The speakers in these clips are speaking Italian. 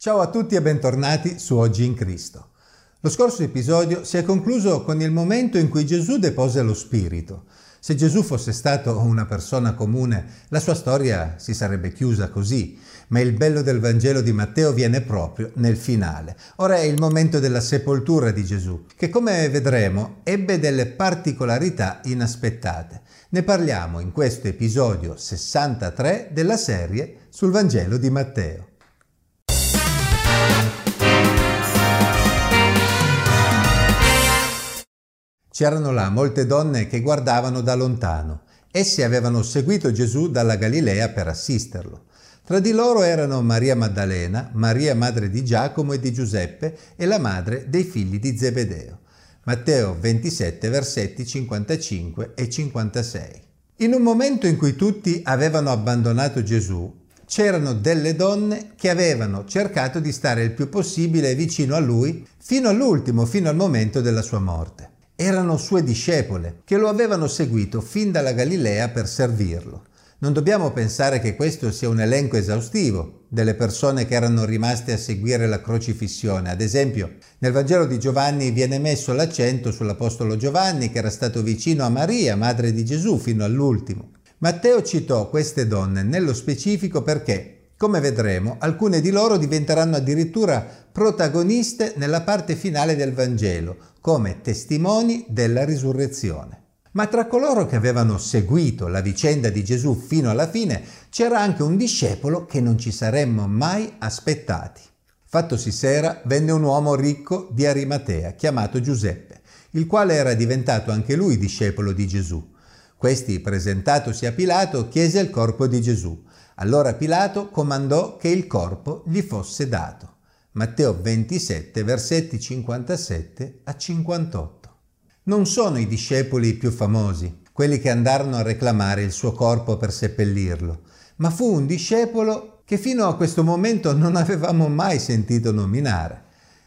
Ciao a tutti e bentornati su Oggi in Cristo. Lo scorso episodio si è concluso con il momento in cui Gesù depose lo Spirito. Se Gesù fosse stato una persona comune, la sua storia si sarebbe chiusa così, ma il bello del Vangelo di Matteo viene proprio nel finale. Ora è il momento della sepoltura di Gesù, che come vedremo ebbe delle particolarità inaspettate. Ne parliamo in questo episodio 63 della serie sul Vangelo di Matteo. C'erano là molte donne che guardavano da lontano. Esse avevano seguito Gesù dalla Galilea per assisterlo. Tra di loro erano Maria Maddalena, Maria madre di Giacomo e di Giuseppe e la madre dei figli di Zebedeo. Matteo 27 versetti 55 e 56. In un momento in cui tutti avevano abbandonato Gesù, c'erano delle donne che avevano cercato di stare il più possibile vicino a lui fino all'ultimo, fino al momento della sua morte erano sue discepole, che lo avevano seguito fin dalla Galilea per servirlo. Non dobbiamo pensare che questo sia un elenco esaustivo delle persone che erano rimaste a seguire la crocifissione. Ad esempio, nel Vangelo di Giovanni viene messo l'accento sull'Apostolo Giovanni che era stato vicino a Maria, madre di Gesù, fino all'ultimo. Matteo citò queste donne nello specifico perché come vedremo, alcune di loro diventeranno addirittura protagoniste nella parte finale del Vangelo, come testimoni della risurrezione. Ma tra coloro che avevano seguito la vicenda di Gesù fino alla fine c'era anche un discepolo che non ci saremmo mai aspettati. Fattosi sera venne un uomo ricco di Arimatea, chiamato Giuseppe, il quale era diventato anche lui discepolo di Gesù. Questi, presentatosi a Pilato, chiese il corpo di Gesù. Allora Pilato comandò che il corpo gli fosse dato. Matteo 27, versetti 57 a 58. Non sono i discepoli più famosi, quelli che andarono a reclamare il suo corpo per seppellirlo, ma fu un discepolo che fino a questo momento non avevamo mai sentito nominare.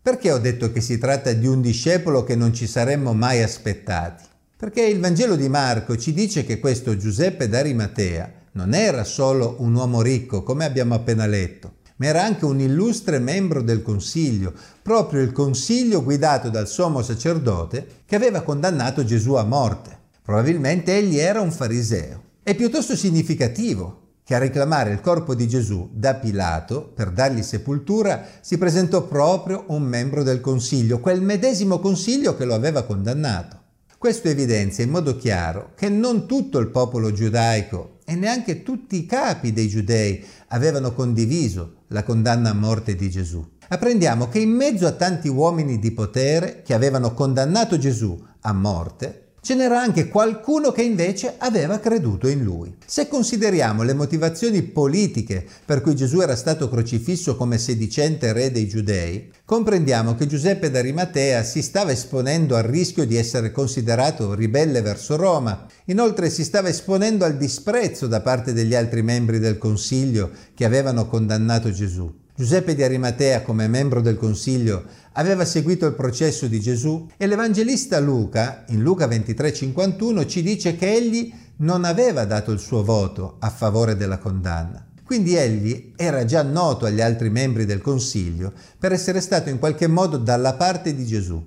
Perché ho detto che si tratta di un discepolo che non ci saremmo mai aspettati? Perché il Vangelo di Marco ci dice che questo Giuseppe d'Arimatea non era solo un uomo ricco, come abbiamo appena letto, ma era anche un illustre membro del Consiglio, proprio il Consiglio guidato dal sommo sacerdote che aveva condannato Gesù a morte. Probabilmente egli era un fariseo. È piuttosto significativo che a reclamare il corpo di Gesù da Pilato per dargli sepoltura si presentò proprio un membro del Consiglio, quel medesimo Consiglio che lo aveva condannato. Questo evidenzia in modo chiaro che non tutto il popolo giudaico e neanche tutti i capi dei giudei avevano condiviso la condanna a morte di Gesù. Apprendiamo che in mezzo a tanti uomini di potere che avevano condannato Gesù a morte, Ce n'era anche qualcuno che invece aveva creduto in lui. Se consideriamo le motivazioni politiche per cui Gesù era stato crocifisso come sedicente re dei giudei, comprendiamo che Giuseppe d'Arimatea si stava esponendo al rischio di essere considerato ribelle verso Roma. Inoltre si stava esponendo al disprezzo da parte degli altri membri del Consiglio che avevano condannato Gesù. Giuseppe di Arimatea, come membro del Consiglio, aveva seguito il processo di Gesù e l'Evangelista Luca, in Luca 23:51, ci dice che egli non aveva dato il suo voto a favore della condanna. Quindi egli era già noto agli altri membri del Consiglio per essere stato in qualche modo dalla parte di Gesù.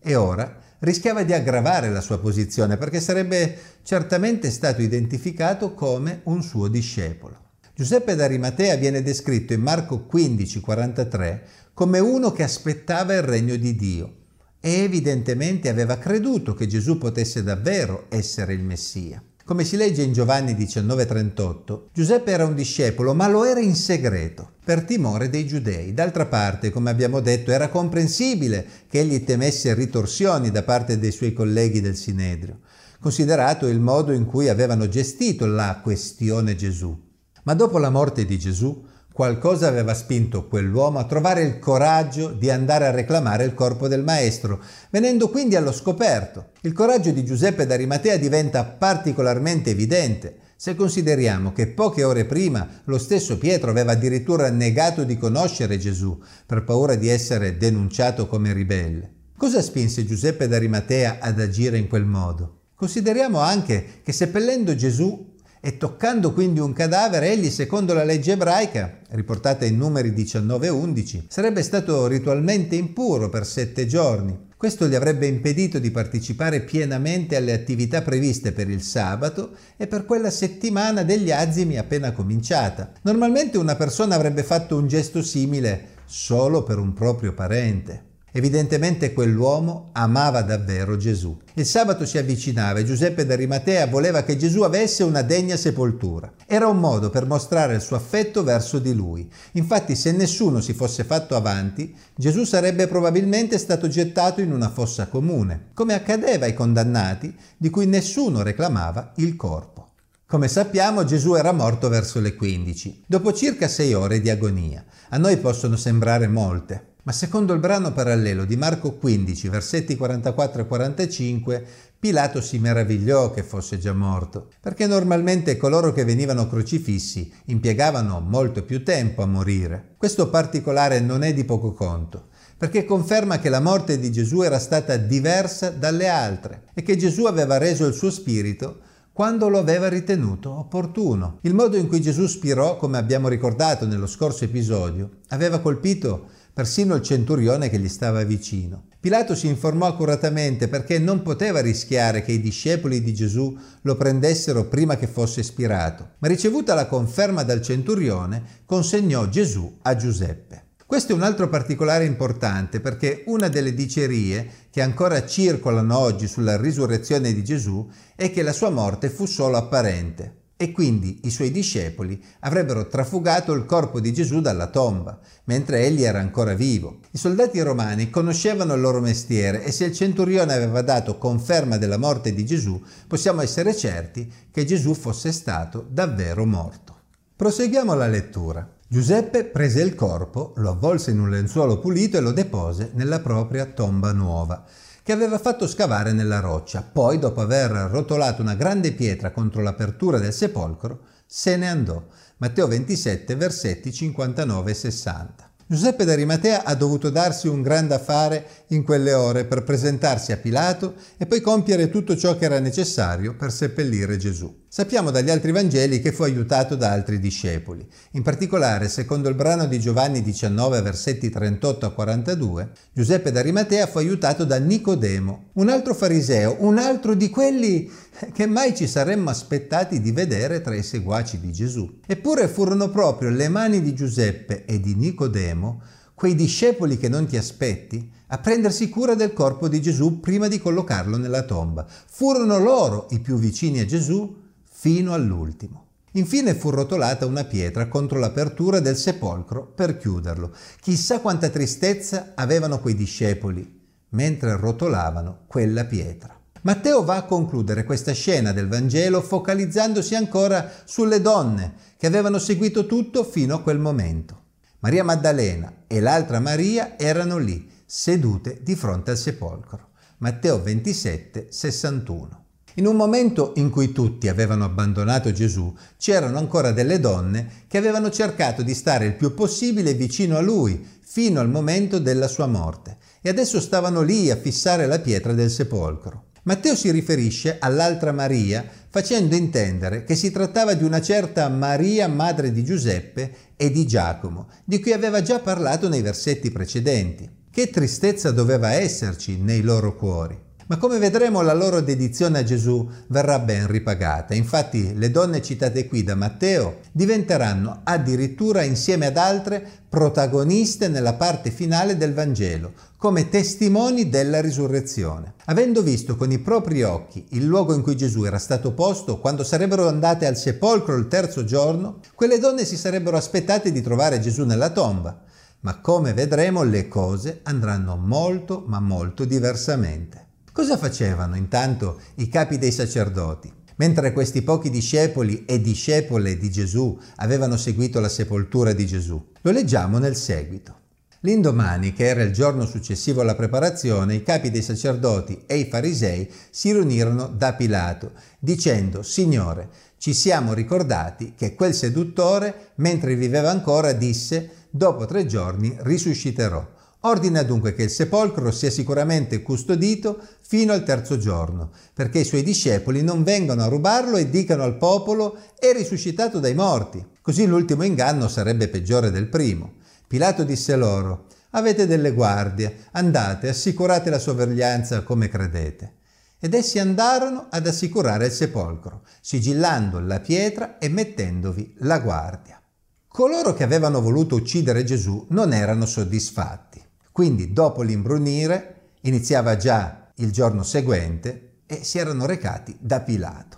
E ora rischiava di aggravare la sua posizione perché sarebbe certamente stato identificato come un suo discepolo. Giuseppe d'Arimatea viene descritto in Marco 15:43 come uno che aspettava il regno di Dio e evidentemente aveva creduto che Gesù potesse davvero essere il Messia. Come si legge in Giovanni 19:38, Giuseppe era un discepolo, ma lo era in segreto, per timore dei giudei. D'altra parte, come abbiamo detto, era comprensibile che egli temesse ritorsioni da parte dei suoi colleghi del Sinedrio, considerato il modo in cui avevano gestito la questione Gesù. Ma dopo la morte di Gesù, qualcosa aveva spinto quell'uomo a trovare il coraggio di andare a reclamare il corpo del Maestro, venendo quindi allo scoperto. Il coraggio di Giuseppe d'Arimatea diventa particolarmente evidente se consideriamo che poche ore prima lo stesso Pietro aveva addirittura negato di conoscere Gesù per paura di essere denunciato come ribelle. Cosa spinse Giuseppe d'Arimatea ad agire in quel modo? Consideriamo anche che seppellendo Gesù e toccando quindi un cadavere, egli, secondo la legge ebraica, riportata in numeri 19 e 11, sarebbe stato ritualmente impuro per sette giorni. Questo gli avrebbe impedito di partecipare pienamente alle attività previste per il sabato e per quella settimana degli azimi appena cominciata. Normalmente una persona avrebbe fatto un gesto simile solo per un proprio parente. Evidentemente quell'uomo amava davvero Gesù. Il sabato si avvicinava e Giuseppe d'Arimatea voleva che Gesù avesse una degna sepoltura. Era un modo per mostrare il suo affetto verso di lui. Infatti se nessuno si fosse fatto avanti, Gesù sarebbe probabilmente stato gettato in una fossa comune, come accadeva ai condannati di cui nessuno reclamava il corpo. Come sappiamo Gesù era morto verso le 15, dopo circa sei ore di agonia. A noi possono sembrare molte, ma secondo il brano parallelo di Marco 15, versetti 44 e 45, Pilato si meravigliò che fosse già morto, perché normalmente coloro che venivano crocifissi impiegavano molto più tempo a morire. Questo particolare non è di poco conto, perché conferma che la morte di Gesù era stata diversa dalle altre e che Gesù aveva reso il suo spirito quando lo aveva ritenuto opportuno. Il modo in cui Gesù spirò, come abbiamo ricordato nello scorso episodio, aveva colpito persino il centurione che gli stava vicino. Pilato si informò accuratamente perché non poteva rischiare che i discepoli di Gesù lo prendessero prima che fosse spirato, ma ricevuta la conferma dal centurione, consegnò Gesù a Giuseppe. Questo è un altro particolare importante perché una delle dicerie che ancora circolano oggi sulla risurrezione di Gesù è che la sua morte fu solo apparente e quindi i suoi discepoli avrebbero trafugato il corpo di Gesù dalla tomba, mentre egli era ancora vivo. I soldati romani conoscevano il loro mestiere e se il centurione aveva dato conferma della morte di Gesù, possiamo essere certi che Gesù fosse stato davvero morto. Proseguiamo la lettura. Giuseppe prese il corpo, lo avvolse in un lenzuolo pulito e lo depose nella propria tomba nuova che aveva fatto scavare nella roccia. Poi, dopo aver rotolato una grande pietra contro l'apertura del sepolcro, se ne andò. Matteo 27, versetti 59 e 60. Giuseppe d'Arimatea ha dovuto darsi un grande affare in quelle ore per presentarsi a Pilato e poi compiere tutto ciò che era necessario per seppellire Gesù. Sappiamo dagli altri Vangeli che fu aiutato da altri discepoli. In particolare, secondo il brano di Giovanni 19, versetti 38 a 42, Giuseppe d'Arimatea fu aiutato da Nicodemo, un altro fariseo, un altro di quelli che mai ci saremmo aspettati di vedere tra i seguaci di Gesù. Eppure furono proprio le mani di Giuseppe e di Nicodemo, quei discepoli che non ti aspetti, a prendersi cura del corpo di Gesù prima di collocarlo nella tomba. Furono loro i più vicini a Gesù fino all'ultimo. Infine fu rotolata una pietra contro l'apertura del sepolcro per chiuderlo. Chissà quanta tristezza avevano quei discepoli mentre rotolavano quella pietra. Matteo va a concludere questa scena del Vangelo focalizzandosi ancora sulle donne che avevano seguito tutto fino a quel momento. Maria Maddalena e l'altra Maria erano lì, sedute di fronte al sepolcro. Matteo 27, 61. In un momento in cui tutti avevano abbandonato Gesù, c'erano ancora delle donne che avevano cercato di stare il più possibile vicino a lui fino al momento della sua morte e adesso stavano lì a fissare la pietra del sepolcro. Matteo si riferisce all'altra Maria facendo intendere che si trattava di una certa Maria, madre di Giuseppe e di Giacomo, di cui aveva già parlato nei versetti precedenti. Che tristezza doveva esserci nei loro cuori. Ma come vedremo la loro dedizione a Gesù verrà ben ripagata. Infatti le donne citate qui da Matteo diventeranno addirittura insieme ad altre protagoniste nella parte finale del Vangelo, come testimoni della risurrezione. Avendo visto con i propri occhi il luogo in cui Gesù era stato posto quando sarebbero andate al sepolcro il terzo giorno, quelle donne si sarebbero aspettate di trovare Gesù nella tomba. Ma come vedremo le cose andranno molto ma molto diversamente. Cosa facevano intanto i capi dei sacerdoti? Mentre questi pochi discepoli e discepole di Gesù avevano seguito la sepoltura di Gesù. Lo leggiamo nel seguito. L'indomani, che era il giorno successivo alla preparazione, i capi dei sacerdoti e i farisei si riunirono da Pilato, dicendo, Signore, ci siamo ricordati che quel seduttore, mentre viveva ancora, disse, dopo tre giorni risusciterò. Ordina dunque che il sepolcro sia sicuramente custodito fino al terzo giorno, perché i suoi discepoli non vengano a rubarlo e dicano al popolo è risuscitato dai morti. Così l'ultimo inganno sarebbe peggiore del primo. Pilato disse loro, avete delle guardie, andate, assicurate la sorveglianza come credete. Ed essi andarono ad assicurare il sepolcro, sigillando la pietra e mettendovi la guardia. Coloro che avevano voluto uccidere Gesù non erano soddisfatti. Quindi dopo l'imbrunire iniziava già il giorno seguente e si erano recati da Pilato.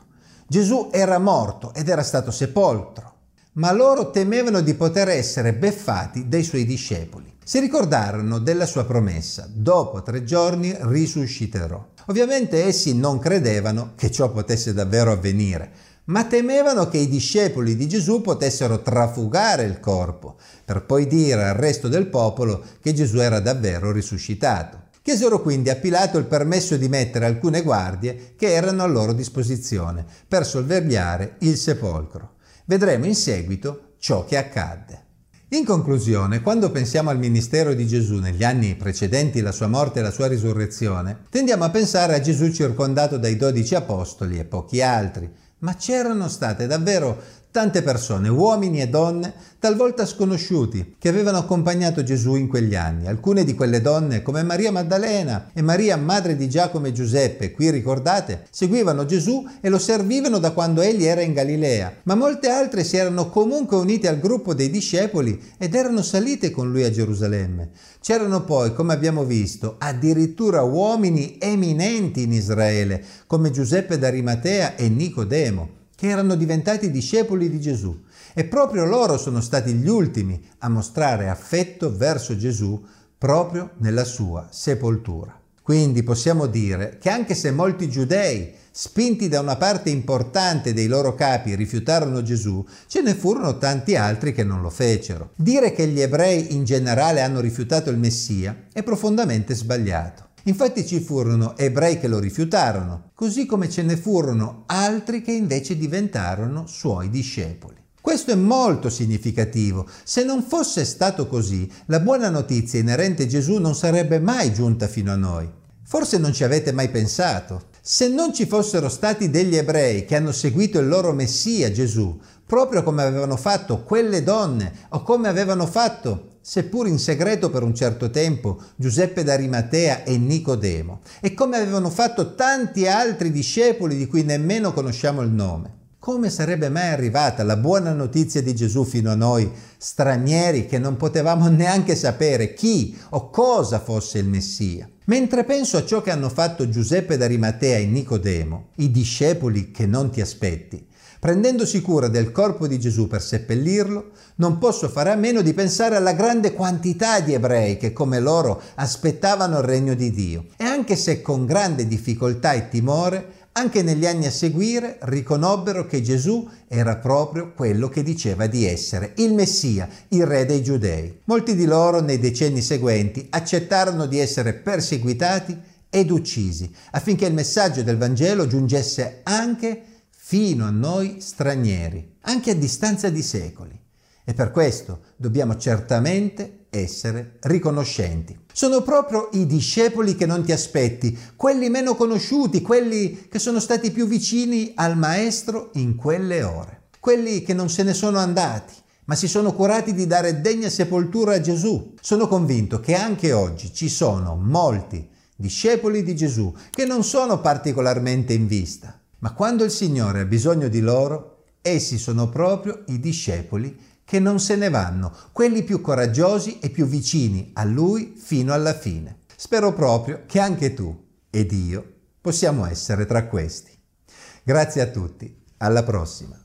Gesù era morto ed era stato sepolcro, ma loro temevano di poter essere beffati dai suoi discepoli. Si ricordarono della sua promessa, dopo tre giorni risusciterò. Ovviamente essi non credevano che ciò potesse davvero avvenire, ma temevano che i discepoli di Gesù potessero trafugare il corpo, per poi dire al resto del popolo che Gesù era davvero risuscitato. Chiesero quindi a Pilato il permesso di mettere alcune guardie che erano a loro disposizione per sorvegliare il sepolcro. Vedremo in seguito ciò che accadde. In conclusione, quando pensiamo al ministero di Gesù negli anni precedenti la sua morte e la sua risurrezione, tendiamo a pensare a Gesù circondato dai dodici apostoli e pochi altri, ma c'erano state davvero tante persone, uomini e donne, talvolta sconosciuti, che avevano accompagnato Gesù in quegli anni. Alcune di quelle donne, come Maria Maddalena e Maria, madre di Giacomo e Giuseppe, qui ricordate, seguivano Gesù e lo servivano da quando egli era in Galilea, ma molte altre si erano comunque unite al gruppo dei discepoli ed erano salite con lui a Gerusalemme. C'erano poi, come abbiamo visto, addirittura uomini eminenti in Israele, come Giuseppe d'Arimatea e Nicodemo che erano diventati discepoli di Gesù e proprio loro sono stati gli ultimi a mostrare affetto verso Gesù proprio nella sua sepoltura. Quindi possiamo dire che anche se molti giudei, spinti da una parte importante dei loro capi, rifiutarono Gesù, ce ne furono tanti altri che non lo fecero. Dire che gli ebrei in generale hanno rifiutato il Messia è profondamente sbagliato. Infatti ci furono ebrei che lo rifiutarono, così come ce ne furono altri che invece diventarono suoi discepoli. Questo è molto significativo. Se non fosse stato così, la buona notizia inerente a Gesù non sarebbe mai giunta fino a noi. Forse non ci avete mai pensato. Se non ci fossero stati degli ebrei che hanno seguito il loro Messia Gesù, proprio come avevano fatto quelle donne o come avevano fatto seppur in segreto per un certo tempo, Giuseppe d'Arimatea e Nicodemo, e come avevano fatto tanti altri discepoli di cui nemmeno conosciamo il nome. Come sarebbe mai arrivata la buona notizia di Gesù fino a noi, stranieri che non potevamo neanche sapere chi o cosa fosse il Messia? Mentre penso a ciò che hanno fatto Giuseppe d'Arimatea e Nicodemo, i discepoli che non ti aspetti, Prendendosi cura del corpo di Gesù per seppellirlo, non posso fare a meno di pensare alla grande quantità di ebrei che come loro aspettavano il regno di Dio. E anche se con grande difficoltà e timore, anche negli anni a seguire riconobbero che Gesù era proprio quello che diceva di essere, il Messia, il re dei giudei. Molti di loro nei decenni seguenti accettarono di essere perseguitati ed uccisi affinché il messaggio del Vangelo giungesse anche fino a noi stranieri, anche a distanza di secoli. E per questo dobbiamo certamente essere riconoscenti. Sono proprio i discepoli che non ti aspetti, quelli meno conosciuti, quelli che sono stati più vicini al Maestro in quelle ore, quelli che non se ne sono andati, ma si sono curati di dare degna sepoltura a Gesù. Sono convinto che anche oggi ci sono molti discepoli di Gesù che non sono particolarmente in vista, ma quando il Signore ha bisogno di loro, essi sono proprio i discepoli che non se ne vanno, quelli più coraggiosi e più vicini a Lui fino alla fine. Spero proprio che anche tu ed io possiamo essere tra questi. Grazie a tutti, alla prossima.